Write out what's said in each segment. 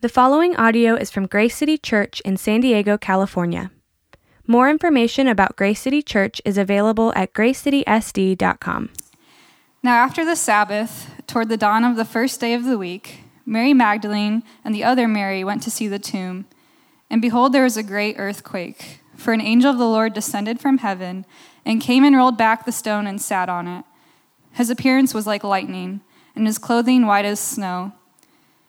The following audio is from Grace City Church in San Diego, California. More information about Grace City Church is available at gracecitysd.com. Now, after the Sabbath, toward the dawn of the first day of the week, Mary Magdalene and the other Mary went to see the tomb. And behold, there was a great earthquake, for an angel of the Lord descended from heaven and came and rolled back the stone and sat on it. His appearance was like lightning, and his clothing white as snow.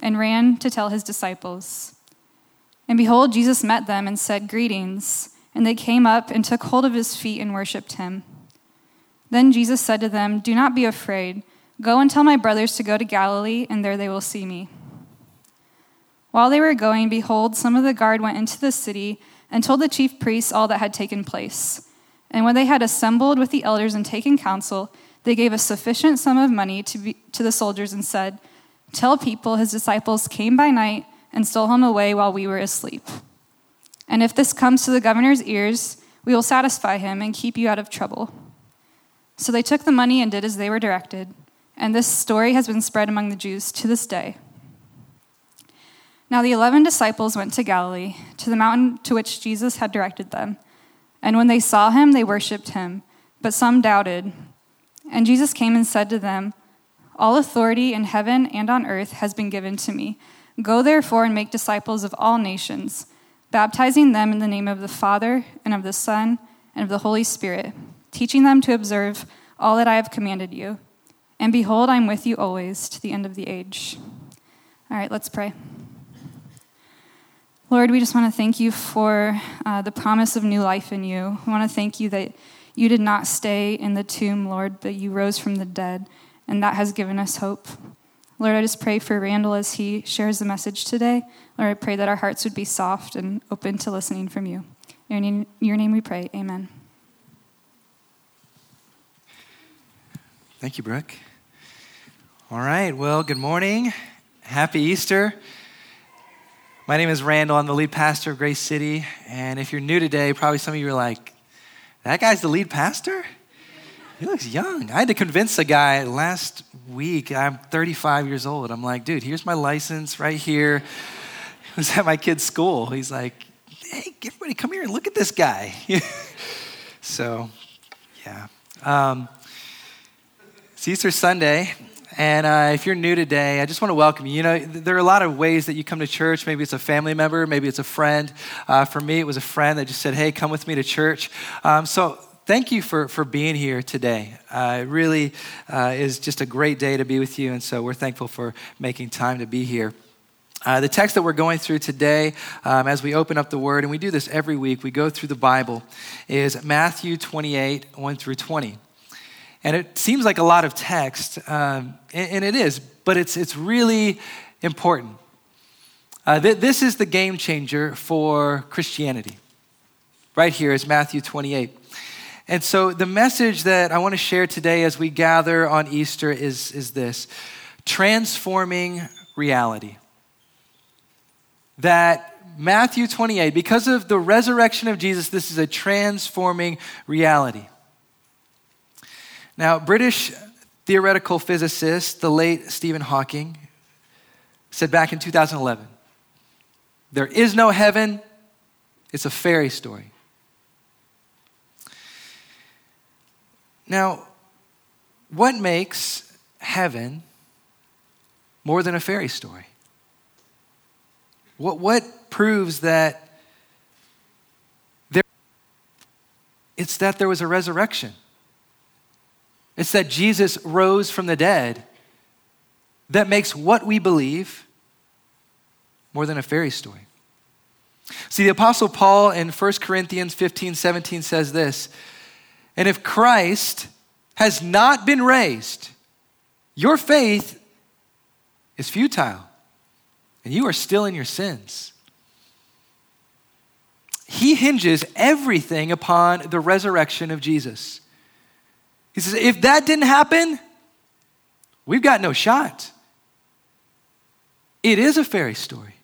and ran to tell his disciples. And behold, Jesus met them and said, Greetings. And they came up and took hold of his feet and worshipped him. Then Jesus said to them, Do not be afraid. Go and tell my brothers to go to Galilee, and there they will see me. While they were going, behold, some of the guard went into the city and told the chief priests all that had taken place. And when they had assembled with the elders and taken counsel, they gave a sufficient sum of money to, be, to the soldiers and said, Tell people his disciples came by night and stole him away while we were asleep. And if this comes to the governor's ears, we will satisfy him and keep you out of trouble. So they took the money and did as they were directed. And this story has been spread among the Jews to this day. Now the eleven disciples went to Galilee, to the mountain to which Jesus had directed them. And when they saw him, they worshipped him, but some doubted. And Jesus came and said to them, all authority in heaven and on earth has been given to me. Go therefore and make disciples of all nations, baptizing them in the name of the Father, and of the Son, and of the Holy Spirit, teaching them to observe all that I have commanded you. And behold, I'm with you always to the end of the age. All right, let's pray. Lord, we just want to thank you for uh, the promise of new life in you. We want to thank you that you did not stay in the tomb, Lord, but you rose from the dead and that has given us hope. Lord, I just pray for Randall as he shares the message today. Lord, I pray that our hearts would be soft and open to listening from you. In your name we pray. Amen. Thank you, Brooke. All right, well, good morning. Happy Easter. My name is Randall. I'm the lead pastor of Grace City. And if you're new today, probably some of you are like, that guy's the lead pastor? He looks young. I had to convince a guy last week. I'm 35 years old. I'm like, dude, here's my license right here. It was at my kid's school. He's like, hey, everybody come here and look at this guy. so, yeah. Um, it's Easter Sunday. And uh, if you're new today, I just want to welcome you. You know, there are a lot of ways that you come to church. Maybe it's a family member, maybe it's a friend. Uh, for me, it was a friend that just said, hey, come with me to church. Um, so thank you for, for being here today. Uh, it really uh, is just a great day to be with you, and so we're thankful for making time to be here. Uh, the text that we're going through today, um, as we open up the Word, and we do this every week, we go through the Bible, is Matthew 28, 1 through 20. And it seems like a lot of text, um, and, and, it is, but it's, it's really important. Uh, th- this is the game changer for Christianity. Right here is Matthew 28. And so, the message that I want to share today as we gather on Easter is, is this transforming reality. That Matthew 28, because of the resurrection of Jesus, this is a transforming reality. Now, British theoretical physicist, the late Stephen Hawking, said back in 2011 there is no heaven, it's a fairy story. Now, what makes heaven more than a fairy story? What, what proves that there, it's that there was a resurrection. It's that Jesus rose from the dead that makes what we believe more than a fairy story. See, the Apostle Paul in 1 Corinthians 15 17 says this and if Christ has not been raised, your faith is futile and you are still in your sins. he hinges everything upon the resurrection of Jesus. He says, if that didn't happen, we've got no shot. It is a fairy story.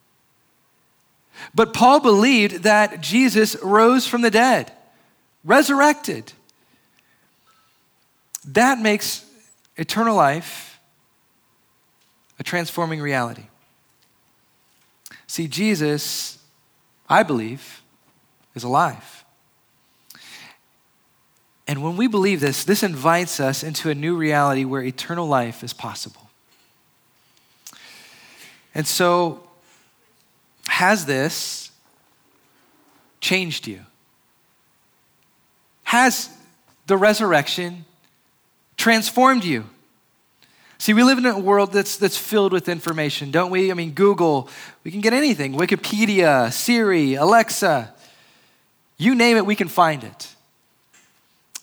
But Paul believed that Jesus rose from the dead, resurrected. That makes eternal life a transforming reality. See, Jesus, I believe, is alive. And when we believe this, this invites us into a new reality where eternal life is possible. And so, has this changed you? Has the resurrection transformed you? See, we live in a world that's, that's filled with information, don't we? I mean, Google, we can get anything Wikipedia, Siri, Alexa, you name it, we can find it.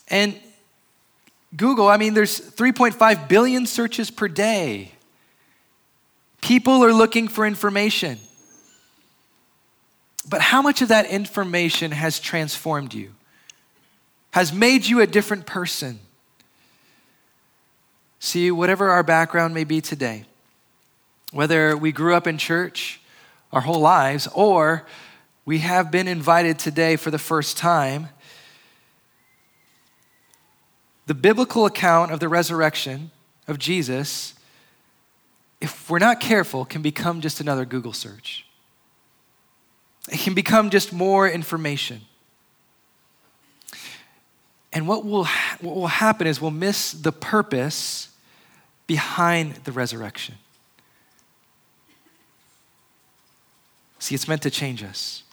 And Google, I mean, there's 3.5 billion searches per day. People are looking for information. But how much of that information has transformed you? Has made you a different person? See, whatever our background may be today, whether we grew up in church our whole lives or we have been invited today for the first time, the biblical account of the resurrection of Jesus, if we're not careful, can become just another Google search. It can become just more information. And what will, what will happen is we'll miss the purpose behind the resurrection. See, it's meant to change us.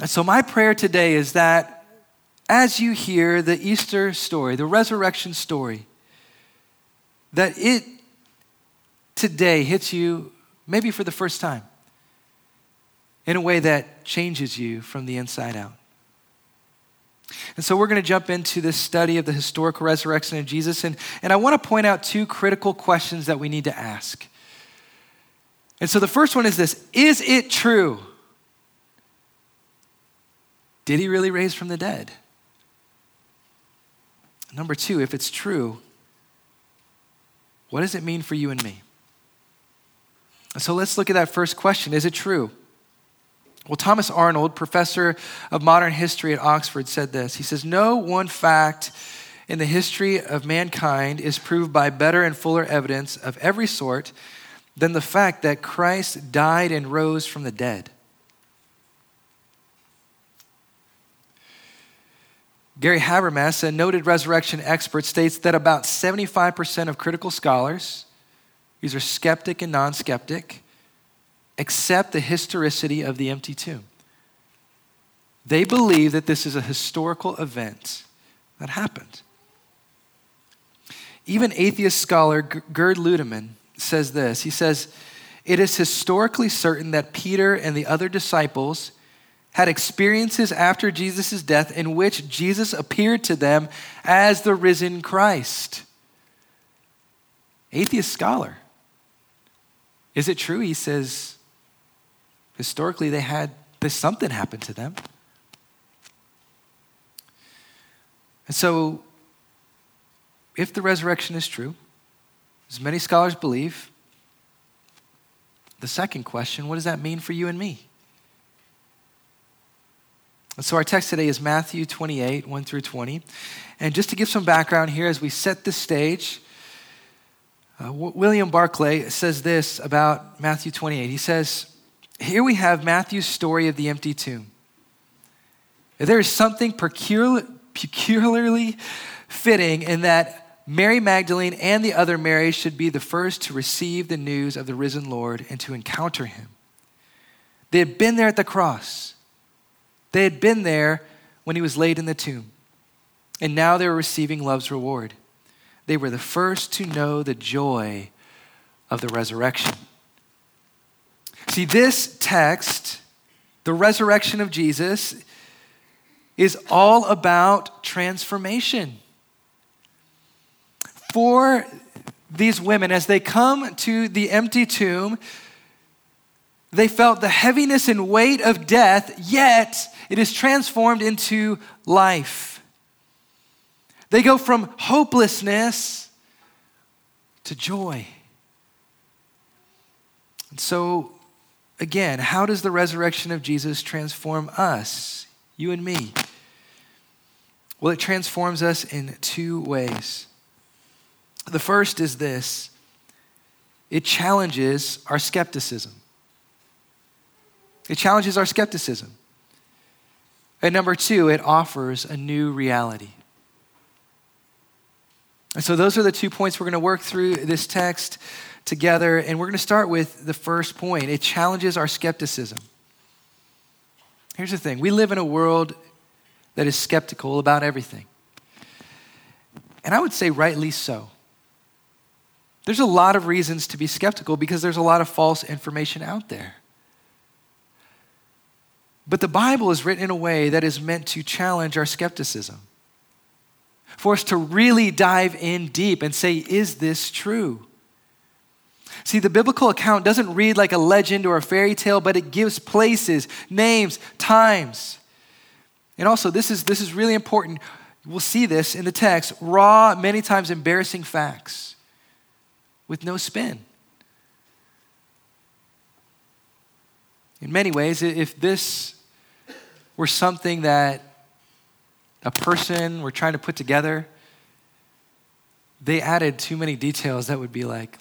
And so, my prayer today is that as you hear the Easter story, the resurrection story, that it today hits you maybe for the first time in a way that changes you from the inside out. And so we're going to jump into this study of the historical resurrection of Jesus. And, and I want to point out two critical questions that we need to ask. And so the first one is this Is it true? Did he really raise from the dead? Number two, if it's true, what does it mean for you and me? So let's look at that first question Is it true? Well, Thomas Arnold, professor of modern history at Oxford, said this. He says, No one fact in the history of mankind is proved by better and fuller evidence of every sort than the fact that Christ died and rose from the dead. Gary Habermas, a noted resurrection expert, states that about 75% of critical scholars, these are skeptic and non skeptic, accept the historicity of the empty tomb. They believe that this is a historical event that happened. Even atheist scholar Gerd Ludemann says this. He says, It is historically certain that Peter and the other disciples had experiences after Jesus' death in which Jesus appeared to them as the risen Christ. Atheist scholar. Is it true? He says, historically they had this something happened to them. And so, if the resurrection is true, as many scholars believe, the second question what does that mean for you and me? And so, our text today is Matthew 28, 1 through 20. And just to give some background here as we set the stage, uh, William Barclay says this about Matthew 28. He says, here we have Matthew's story of the empty tomb. There is something peculiar, peculiarly fitting in that Mary Magdalene and the other Mary should be the first to receive the news of the risen Lord and to encounter him. They had been there at the cross, they had been there when he was laid in the tomb. And now they were receiving love's reward. They were the first to know the joy of the resurrection. See, this text, the resurrection of Jesus, is all about transformation. For these women, as they come to the empty tomb, They felt the heaviness and weight of death, yet it is transformed into life. They go from hopelessness to joy. And so, again, how does the resurrection of Jesus transform us, you and me? Well, it transforms us in two ways. The first is this it challenges our skepticism. It challenges our skepticism. And number two, it offers a new reality. And so, those are the two points we're going to work through this text together. And we're going to start with the first point it challenges our skepticism. Here's the thing we live in a world that is skeptical about everything. And I would say, rightly so. There's a lot of reasons to be skeptical because there's a lot of false information out there. But the Bible is written in a way that is meant to challenge our skepticism, for us to really dive in deep and say, is this true? See, the biblical account doesn't read like a legend or a fairy tale, but it gives places, names, times. And also, this is, this is really important. We'll see this in the text raw, many times embarrassing facts with no spin. In many ways, if this were something that a person were trying to put together, they added too many details that would be like,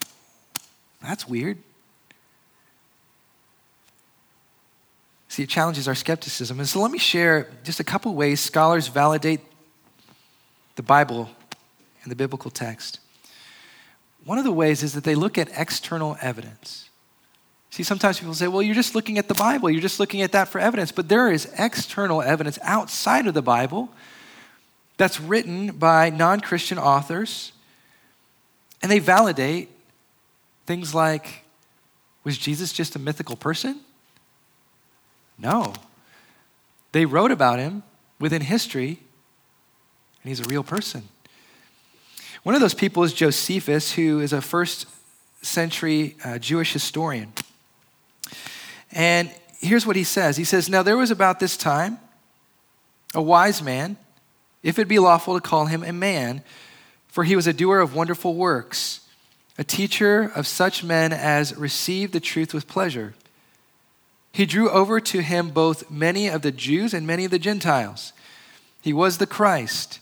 that's weird. See, it challenges our skepticism. And so let me share just a couple ways scholars validate the Bible and the biblical text. One of the ways is that they look at external evidence. See, sometimes people say, well, you're just looking at the Bible, you're just looking at that for evidence. But there is external evidence outside of the Bible that's written by non Christian authors, and they validate things like was Jesus just a mythical person? No. They wrote about him within history, and he's a real person. One of those people is Josephus, who is a first century uh, Jewish historian. And here's what he says He says, Now there was about this time a wise man, if it be lawful to call him a man, for he was a doer of wonderful works, a teacher of such men as received the truth with pleasure. He drew over to him both many of the Jews and many of the Gentiles. He was the Christ.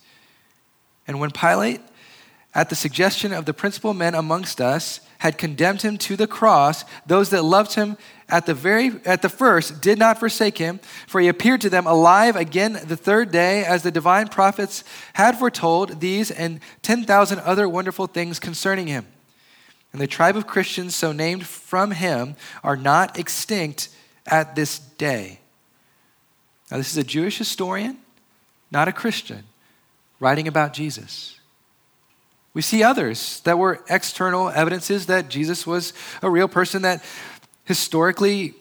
And when Pilate, at the suggestion of the principal men amongst us, had condemned him to the cross, those that loved him at the very at the first did not forsake him, for he appeared to them alive again the third day, as the divine prophets had foretold these and ten thousand other wonderful things concerning him. And the tribe of Christians, so named from him, are not extinct at this day. Now, this is a Jewish historian, not a Christian, writing about Jesus. We see others that were external evidences that Jesus was a real person that historically,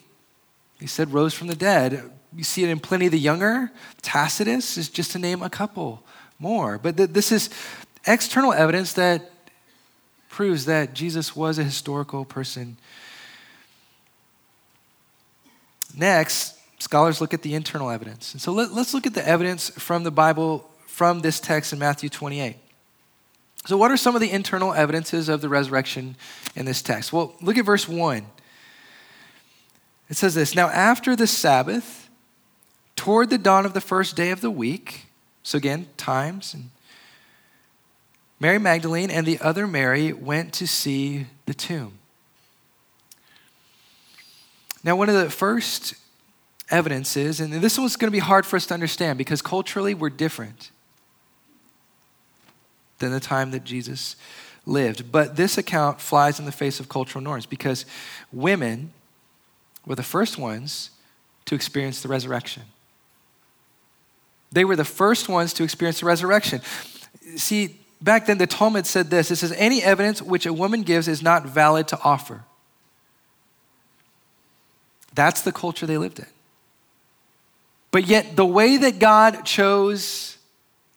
he said, rose from the dead. You see it in Pliny the Younger. Tacitus is just to name a couple more. But th- this is external evidence that proves that Jesus was a historical person. Next, scholars look at the internal evidence. And so let, us look at the evidence from the Bible from this text in Matthew 28. So, what are some of the internal evidences of the resurrection in this text? Well, look at verse 1. It says this Now, after the Sabbath, toward the dawn of the first day of the week, so again, times, and Mary Magdalene and the other Mary went to see the tomb. Now, one of the first evidences, and this one's going to be hard for us to understand because culturally we're different than the time that Jesus lived. But this account flies in the face of cultural norms because women were the first ones to experience the resurrection. They were the first ones to experience the resurrection. See, back then the Talmud said this it says, Any evidence which a woman gives is not valid to offer. That's the culture they lived in. But yet, the way that God chose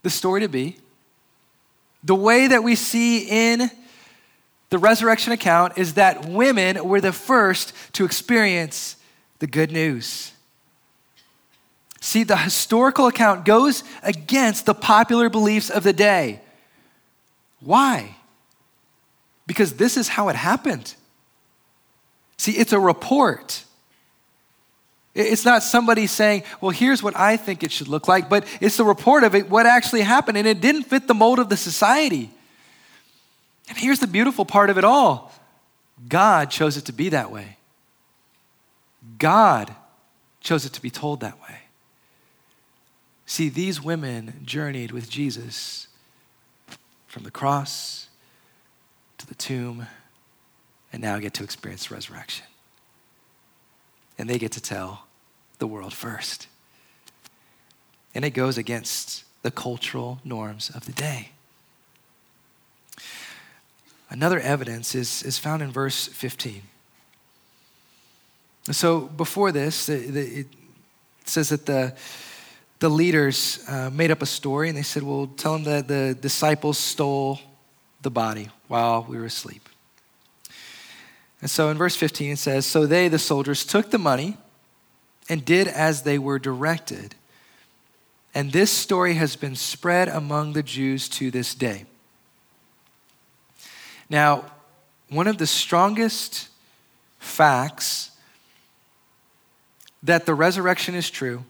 the story to be, the way that we see in the resurrection account is that women were the first to experience the good news. See, the historical account goes against the popular beliefs of the day. Why? Because this is how it happened. See, it's a report. It's not somebody saying, well, here's what I think it should look like, but it's the report of it, what actually happened, and it didn't fit the mold of the society. And here's the beautiful part of it all God chose it to be that way. God chose it to be told that way. See, these women journeyed with Jesus from the cross to the tomb and now get to experience resurrection. And they get to tell the world first. And it goes against the cultural norms of the day. Another evidence is, is found in verse 15. So before this, it says that the, the leaders uh, made up a story and they said, Well, tell them that the disciples stole the body while we were asleep. And so in verse 15 it says, So they, the soldiers, took the money and did as they were directed. And this story has been spread among the Jews to this day. Now, one of the strongest facts that the resurrection is true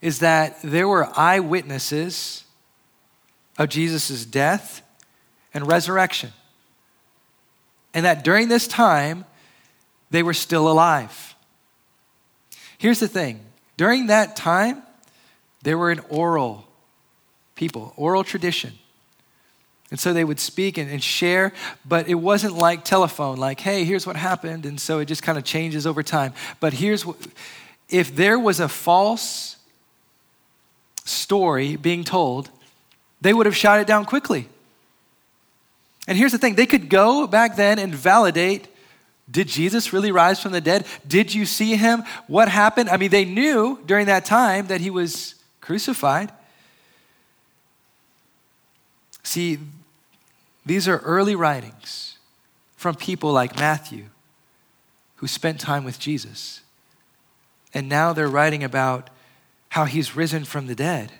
is that there were eyewitnesses of Jesus' death and resurrection and that during this time, they were still alive. Here's the thing during that time, there were an oral people, oral tradition. And so they would speak and, and, share, but it wasn't like telephone, like, hey, here's what happened. And so it just kind of changes over time. But here's what if there was a false story being told, they would have shot it down quickly. And here's the thing they could go back then and validate did Jesus really rise from the dead? Did you see him? What happened? I mean, they knew during that time that he was crucified. See, these are early writings from people like Matthew who spent time with Jesus. And now they're writing about how he's risen from the dead.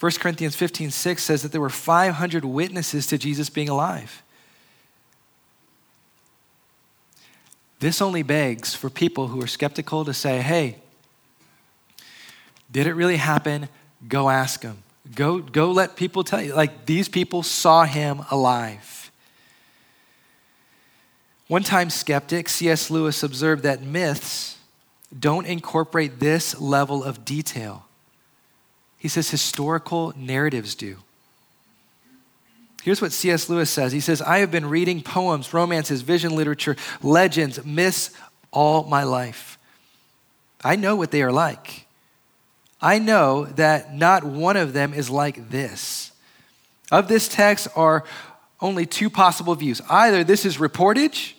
1 Corinthians 15 6 says that there were 500 witnesses to Jesus being alive. This only begs for people who are skeptical to say, hey, did it really happen? Go ask them. Go, go let people tell you. Like these people saw him alive. One time skeptic, C.S. Lewis, observed that myths don't incorporate this level of detail. He says historical narratives do. Here's what C.S. Lewis says He says, I have been reading poems, romances, vision literature, legends, myths all my life. I know what they are like. I know that not one of them is like this. Of this text are only two possible views. Either this is reportage,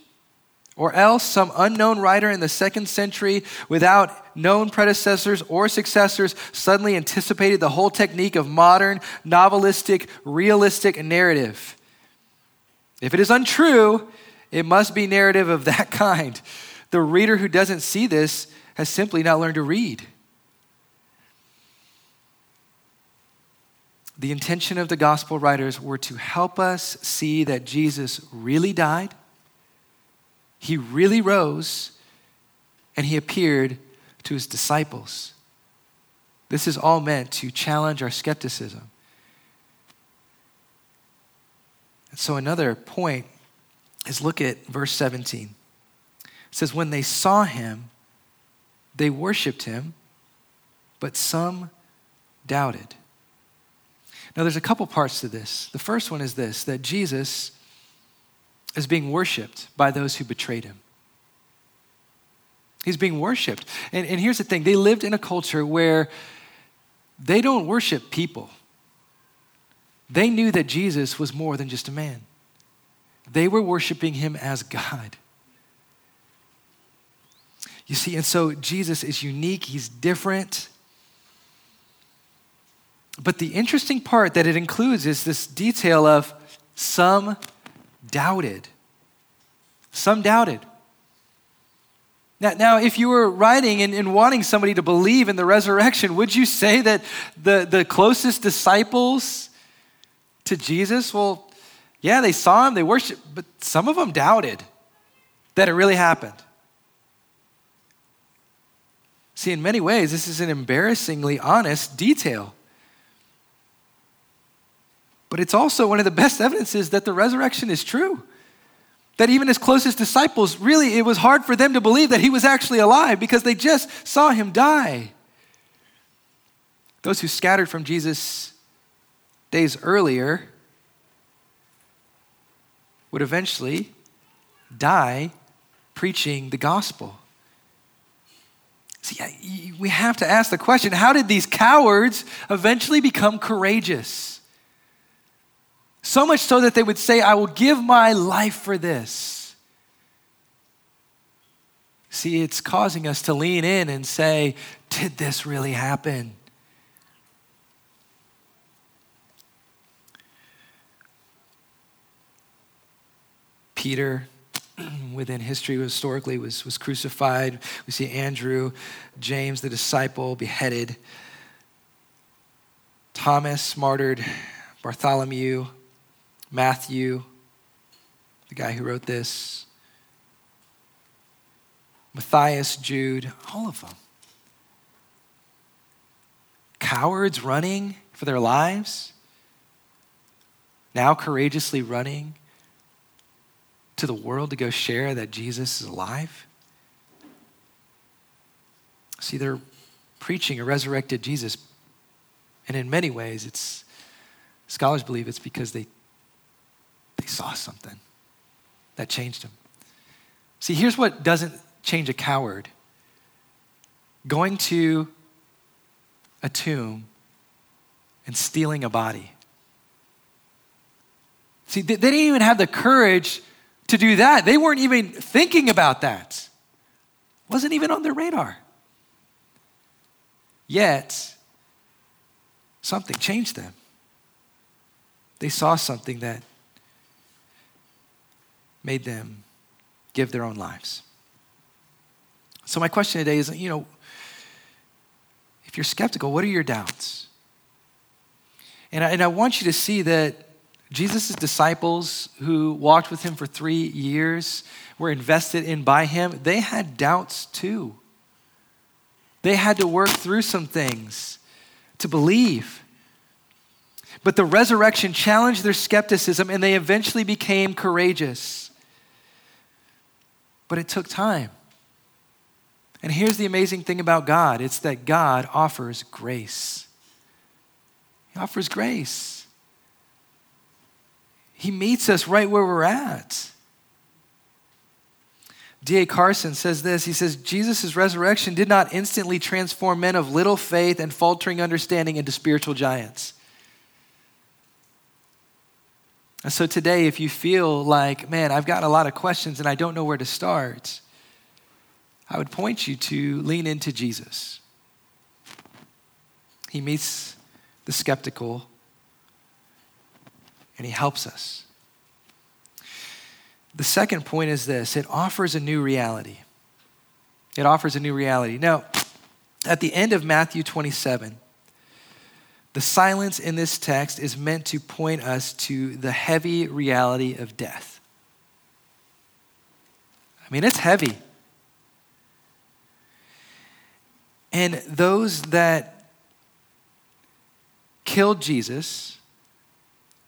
or else some unknown writer in the second century without known predecessors or successors suddenly anticipated the whole technique of modern, novelistic, realistic narrative. If it is untrue, it must be narrative of that kind. The reader who doesn't see this has simply not learned to read. The intention of the gospel writers were to help us see that Jesus really died he really rose and he appeared to his disciples. This is all meant to challenge our skepticism. And so, another point is look at verse 17. It says, When they saw him, they worshiped him, but some doubted. Now, there's a couple parts to this. The first one is this that Jesus is being worshiped by those who betrayed him. He's being worshiped. And, and here's the thing they lived in a culture where they don't worship people, they knew that Jesus was more than just a man. They were worshiping him as God. You see, and so Jesus is unique, he's different. But the interesting part that it includes is this detail of some doubted. Some doubted. Now, now if you were writing and, and wanting somebody to believe in the resurrection, would you say that the, the closest disciples to Jesus, well, yeah, they saw him, they worshiped, but some of them doubted that it really happened. See, in many ways, this is an embarrassingly honest detail. But it's also one of the best evidences that the resurrection is true. That even his closest disciples, really, it was hard for them to believe that he was actually alive because they just saw him die. Those who scattered from Jesus days earlier would eventually die preaching the gospel. See, we have to ask the question how did these cowards eventually become courageous? So much so that they would say, I will give my life for this. See, it's causing us to lean in and say, Did this really happen? Peter, within history historically was, was crucified. We see Andrew, James, the disciple, beheaded. Thomas martyred, Bartholomew, Matthew, the guy who wrote this, Matthias, Jude, all of them. Cowards running for their lives, now courageously running to the world to go share that Jesus is alive? See, they're preaching a resurrected Jesus. And in many ways, it's scholars believe it's because they, they saw something that changed them. See, here's what doesn't change a coward going to a tomb and stealing a body. See, they didn't even have the courage to do that. They weren't even thinking about that. Wasn't even on their radar. Yet, something changed them. They saw something that made them give their own lives. So, my question today is you know, if you're skeptical, what are your doubts? And I, and I want you to see that Jesus' disciples who walked with him for three years, were invested in by him, they had doubts too. They had to work through some things to believe. But the resurrection challenged their skepticism and they eventually became courageous. But it took time. And here's the amazing thing about God it's that God offers grace. He offers grace. He meets us right where we're at. D.A. Carson says this He says, Jesus' resurrection did not instantly transform men of little faith and faltering understanding into spiritual giants. And so today, if you feel like, man, I've got a lot of questions and I don't know where to start, I would point you to lean into Jesus. He meets the skeptical and He helps us. The second point is this it offers a new reality. It offers a new reality. Now, at the end of Matthew 27, the silence in this text is meant to point us to the heavy reality of death. I mean, it's heavy. And those that killed Jesus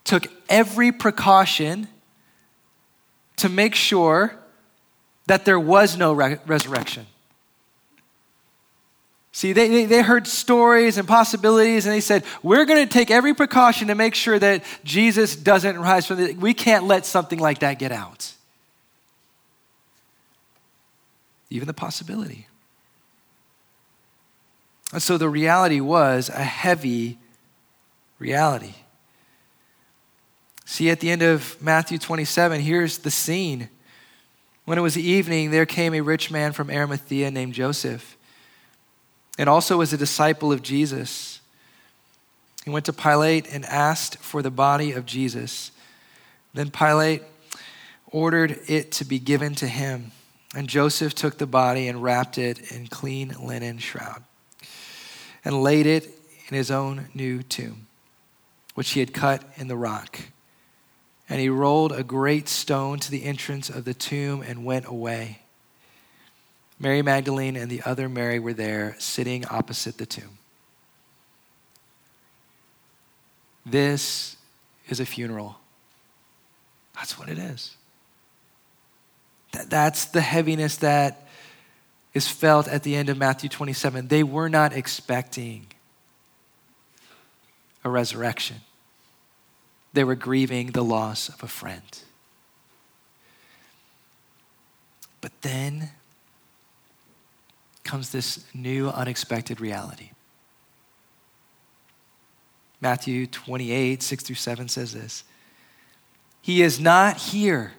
took every precaution to make sure that there was no re- resurrection. See, they, they, heard stories and possibilities, and they said, We're going to take every precaution to make sure that Jesus doesn't rise from the. We can't let something like that get out. Even the possibility. And so the reality was a heavy reality. See, at the end of Matthew 27, here's the scene. When it was evening, there came a rich man from Arimathea named Joseph, and also as a disciple of Jesus. He went to Pilate and asked for the body of Jesus. Then Pilate ordered it to be given to him. And Joseph took the body and wrapped it in clean linen shroud and laid it in his own new tomb, which he had cut in the rock. And he rolled a great stone to the entrance of the tomb and went away. Mary Magdalene and the other Mary were there, sitting opposite the tomb. This is a funeral. That's what it is. That's the heaviness that is felt at the end of Matthew 27. They were not expecting a resurrection, they were grieving the loss of a friend. But then comes this new, unexpected reality. Matthew 28, 6 through 7 says this He is not here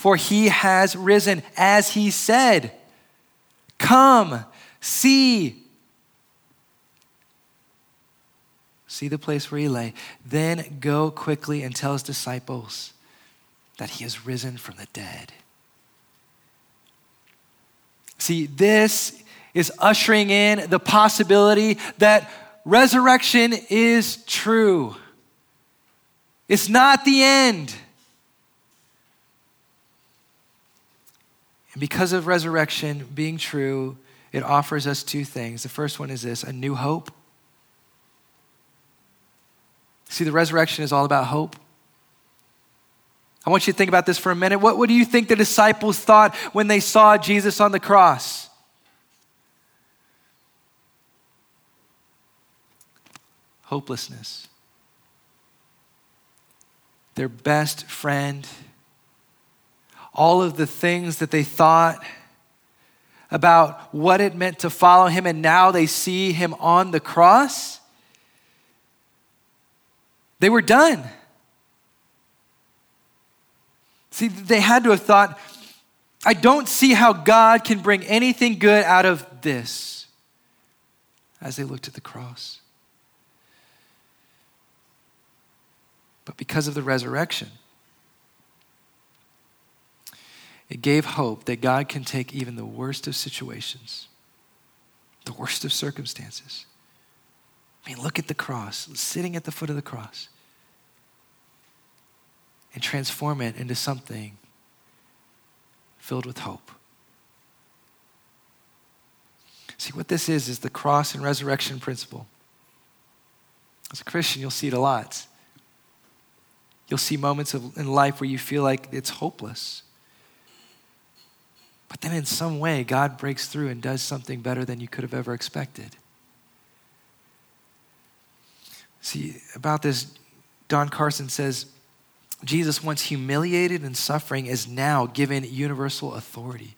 for he has risen, as he said. Come, see. See the place where he lay. Then go quickly and tell his disciples that he has risen from the dead. See, this is ushering in the possibility that resurrection is true. It's not the end. And because of resurrection being true, it offers us two things. The first one is this a new hope. See, the resurrection is all about hope. I want you to think about this for a minute. What, what do you think the disciples thought when they saw Jesus on the cross? Hopelessness. Their best friend all of the things that they thought about what it meant to follow him, and now they see him on the cross, they were done. See, they had to have thought, I don't see how God can bring anything good out of this as they looked at the cross. But because of the resurrection, It gave hope that God can take even the worst of situations, the worst of circumstances. I mean, look at the cross, sitting at the foot of the cross, and transform it into something filled with hope. See, what this is, is the cross and resurrection principle. As a Christian, you'll see it a lot. You'll see moments of, in life where you feel like it's hopeless. But then in some way, God breaks through and does something better than you could have ever expected. See, about this, Don Carson says Jesus, once humiliated and suffering, is now given universal authority.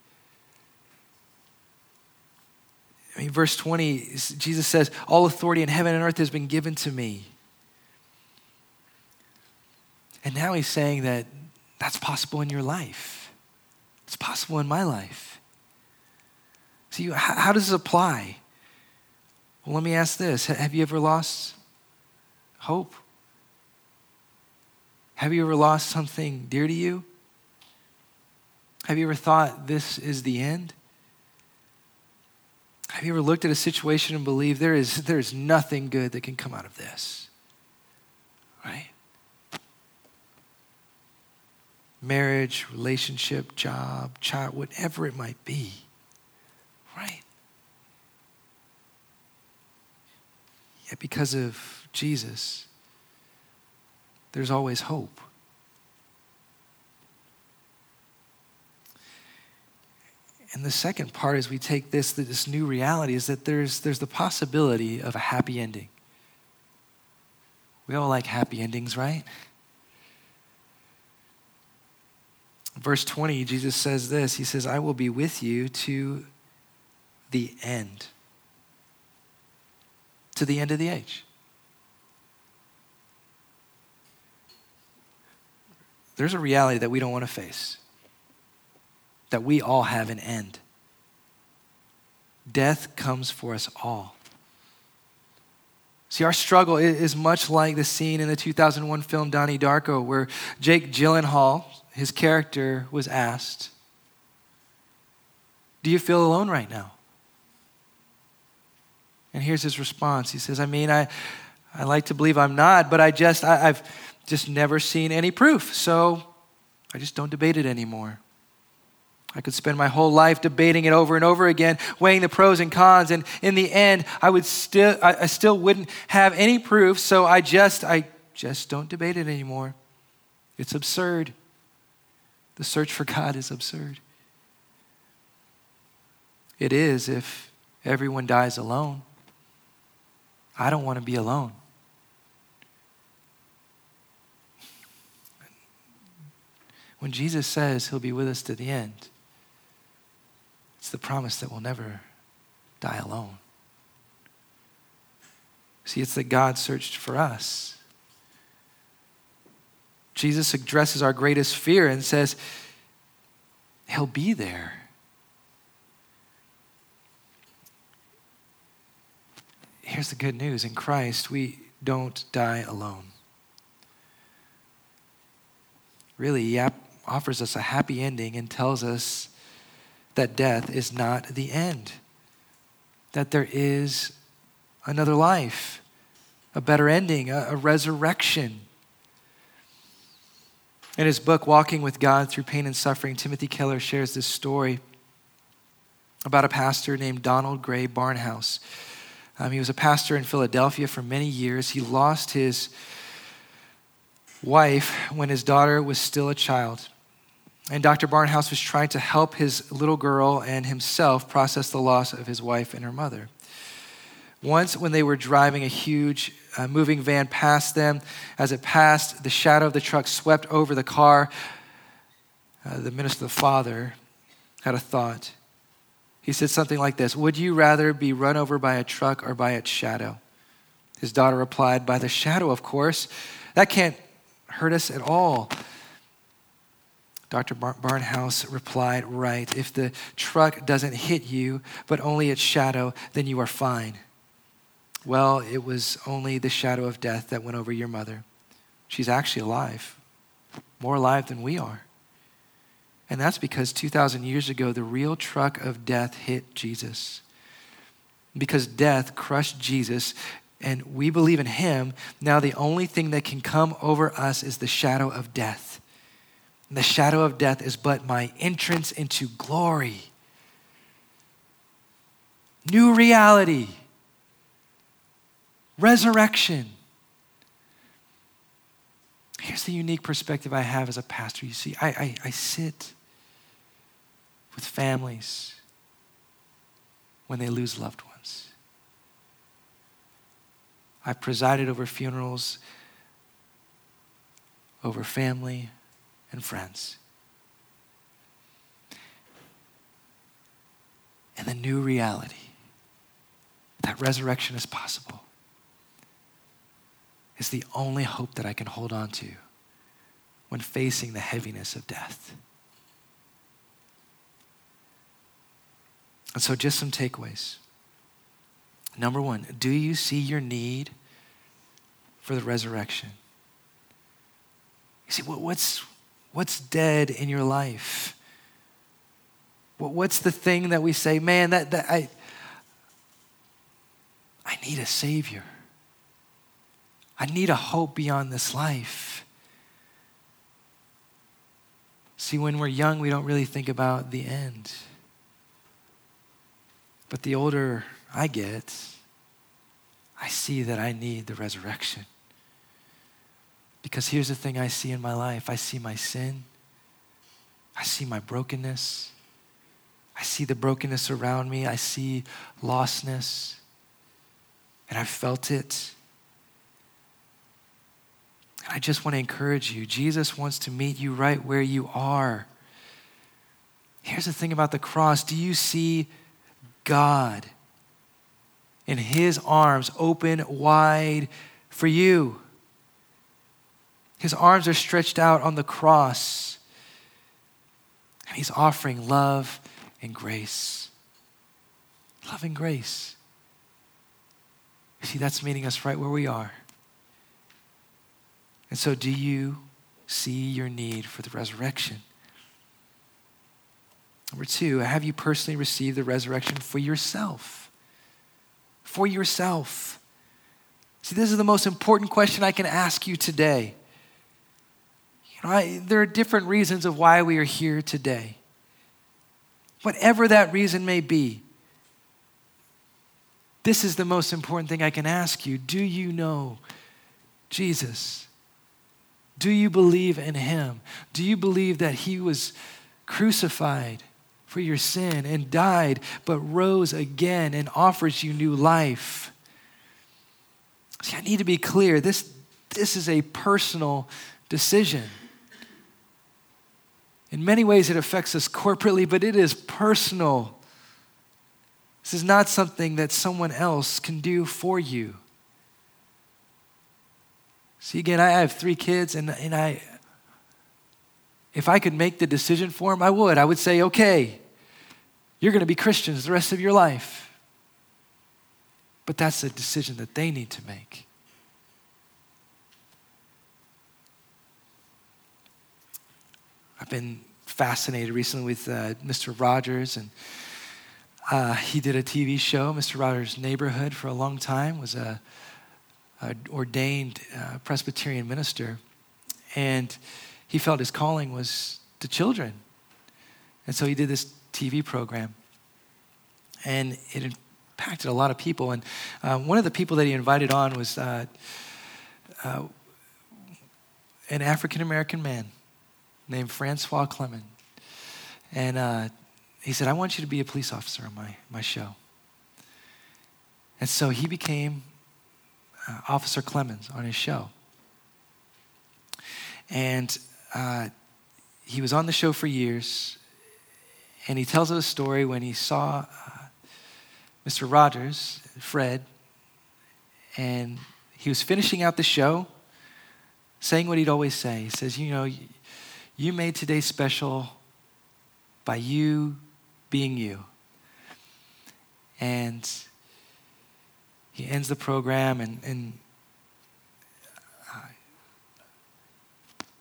I mean, verse 20, Jesus says, All authority in heaven and earth has been given to me. And now he's saying that that's possible in your life. It's possible in my life. See, how, how does this apply? Well, let me ask this Have you ever lost hope? Have you ever lost something dear to you? Have you ever thought this is the end? Have you ever looked at a situation and believed there is, there is nothing good that can come out of this? Right? marriage, relationship, job, child, whatever it might be. Right? Yet because of Jesus, there's always hope. And the second part, as we take this, this new reality, is that there's, there's the possibility of a happy ending. We all like happy endings, right? Verse 20, Jesus says this He says, I will be with you to the end, to the end of the age. There's a reality that we don't want to face, that we all have an end. Death comes for us all. See, our struggle is much like the scene in the 2001 film Donnie Darko, where Jake Gyllenhaal, his character was asked, Do you feel alone right now? And here's his response. He says, I mean, I, I like to believe I'm not, but I just, I, I've just never seen any proof. So I just don't debate it anymore. I could spend my whole life debating it over and over again, weighing the pros and cons, and in the end, I would still, I, I still wouldn't have any proof. So I just, I just don't debate it anymore. It's absurd. The search for God is absurd. It is if everyone dies alone. I don't want to be alone. When Jesus says he'll be with us to the end, it's the promise that we'll never die alone. See, it's that God searched for us. Jesus addresses our greatest fear and says, He'll be there. Here's the good news in Christ, we don't die alone. Really, offers us a happy ending and tells us that death is not the end, that there is another life, a better ending, a, a resurrection. In his book, Walking with God Through Pain and Suffering, Timothy Keller shares this story about a pastor named Donald Grey Barnhouse um, he was a pastor in Philadelphia for many years. He lost his wife when his daughter was still a child. And Dr. Barnhouse was trying to help his little girl and himself process the loss of his wife and her mother. Once, when they were driving a huge uh, moving van past them, as it passed, the shadow of the truck swept over the car. Uh, the minister, the father, had a thought. He said something like this Would you rather be run over by a truck or by its shadow? His daughter replied, By the shadow, of course. That can't hurt us at all. Dr. Barnhouse replied, Right. If the truck doesn't hit you, but only its shadow, then you are fine. Well, it was only the shadow of death that went over your mother. She's actually alive, more alive than we are. And that's because 2,000 years ago, the real truck of death hit Jesus. Because death crushed Jesus, and we believe in him, now the only thing that can come over us is the shadow of death. And the shadow of death is but my entrance into glory. New reality, resurrection. Here's the unique perspective I have as a pastor. You see, I, I, I sit with families when they lose loved ones. I presided over funerals, over family and friends. And the new reality that resurrection is possible is the only hope that I can hold on to when facing the heaviness of death. And so, just some takeaways. Number one, do you see your need for the resurrection? You see, what's, what's dead in your life? What's the thing that we say, man, that, that I, I need a Savior. I need a hope beyond this life. See, when we're young, we don't really think about the end. But the older I get, I see that I need the resurrection. Because here's the thing I see in my life. I see my sin, I see my brokenness, I see the brokenness around me, I see lostness, and I've felt it. And I just want to encourage you. Jesus wants to meet you right where you are. Here's the thing about the cross. Do you see God in his arms open wide for you. His arms are stretched out on the cross, and he's offering love and grace. Love and grace. See, that's meeting us right where we are. And so, do you see your need for the resurrection? Number two, have you personally received the resurrection for yourself? For yourself. See, this is the most important question I can ask you today. You know, I, there are different reasons of why we are here today. Whatever that reason may be, this is the most important thing I can ask you. Do you know Jesus? Do you believe in him? Do you believe that he was crucified for your sin and died, but rose again and offers you new life? See, I need to be clear. This, this is a personal decision. In many ways, it affects us corporately, but it is personal. This is not something that someone else can do for you. See, again, I have three kids, and, and I, if I could make the decision for them, I would. I would say, okay, you're going to be Christians the rest of your life. But that's a decision that they need to make. Been fascinated recently with uh, Mr. Rogers, and uh, he did a TV show, Mr. Rogers' Neighborhood, for a long time. Was a, a ordained uh, Presbyterian minister, and he felt his calling was to children, and so he did this TV program, and it impacted a lot of people. And uh, one of the people that he invited on was uh, uh, an African American man named Francois Clemmons, and uh, he said, I want you to be a police officer on my, my show. And so he became uh, Officer Clemmons on his show. And uh, he was on the show for years. And he tells a story when he saw uh, Mr. Rogers, Fred, and he was finishing out the show, saying what he'd always say. He says, You know, you made today special by you being you. And he ends the program, and, and uh,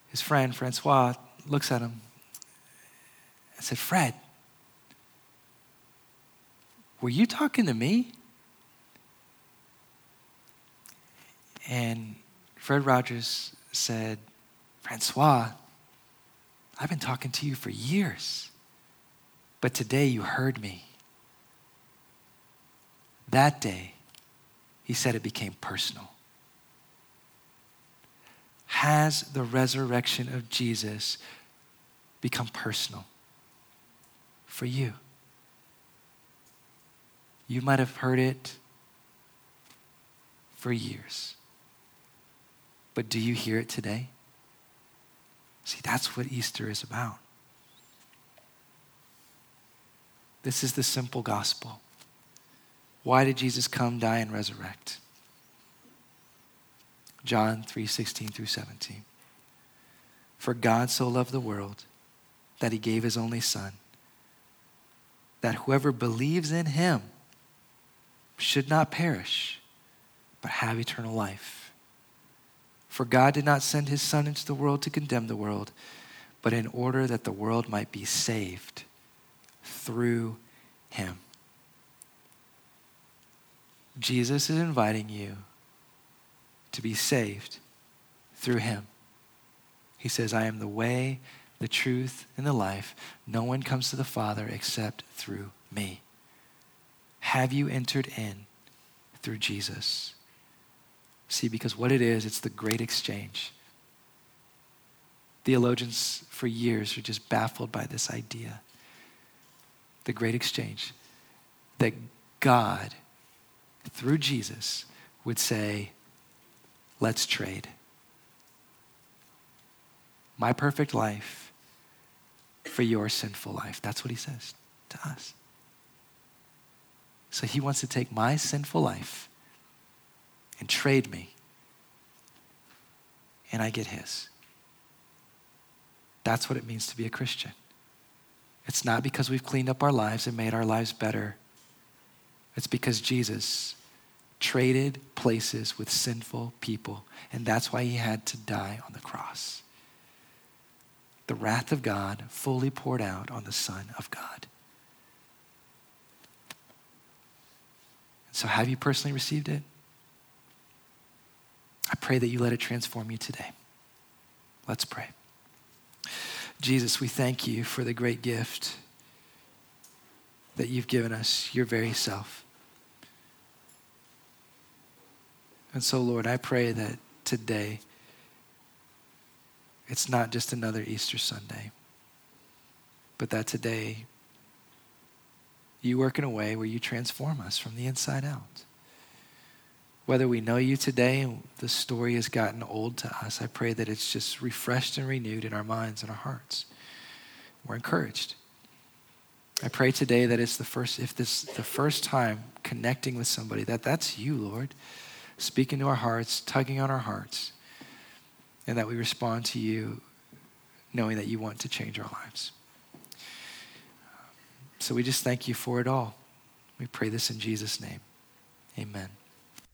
his friend, Francois, looks at him and said, Fred, were you talking to me? And Fred Rogers said, Francois, I've been talking to you for years. But today you heard me. That day, he said it became personal. Has the resurrection of Jesus become personal for you? You might have heard it for years. But do you hear it today? See, that's what Easter is about. This is the simple gospel. Why did Jesus come, die, and resurrect? John 3 16 through 17. For God so loved the world that he gave his only Son, that whoever believes in him should not perish, but have eternal life. For God did not send his Son into the world to condemn the world, but in order that the world might be saved through him. Jesus is inviting you to be saved through him. He says, I am the way, the truth, and the life. No one comes to the Father except through me. Have you entered in through Jesus? See, because what it is, it's the great exchange. Theologians for years are just baffled by this idea the great exchange, that God, through Jesus, would say, let's trade. My perfect life for your sinful life. That's what he says to us. So he wants to take my sinful life and trade me, and I get his. That's what it means to be a Christian. It's not because we've cleaned up our lives and made our lives better. It's because Jesus traded places with sinful people, and that's why he had to die on the cross. the wrath of God fully poured out on the Son of God. So, have you personally received it? Pray that you let it transform you today. Let's pray. Jesus, we thank you for the great gift that you've given us, your very self. And so, Lord, I pray that today it's not just another Easter Sunday, but that today you work in a way where you transform us from the inside out. Whether we know you today and the story has gotten old to us, I pray that it's just refreshed and renewed in our minds and our hearts. We're encouraged. I pray today that it's the first, if this the first time connecting with somebody, that that's you, Lord, speaking to our hearts, tugging on our hearts, and that we respond to you knowing that you want to change our lives. So we just thank you for it all. We pray this in Jesus' name. Amen.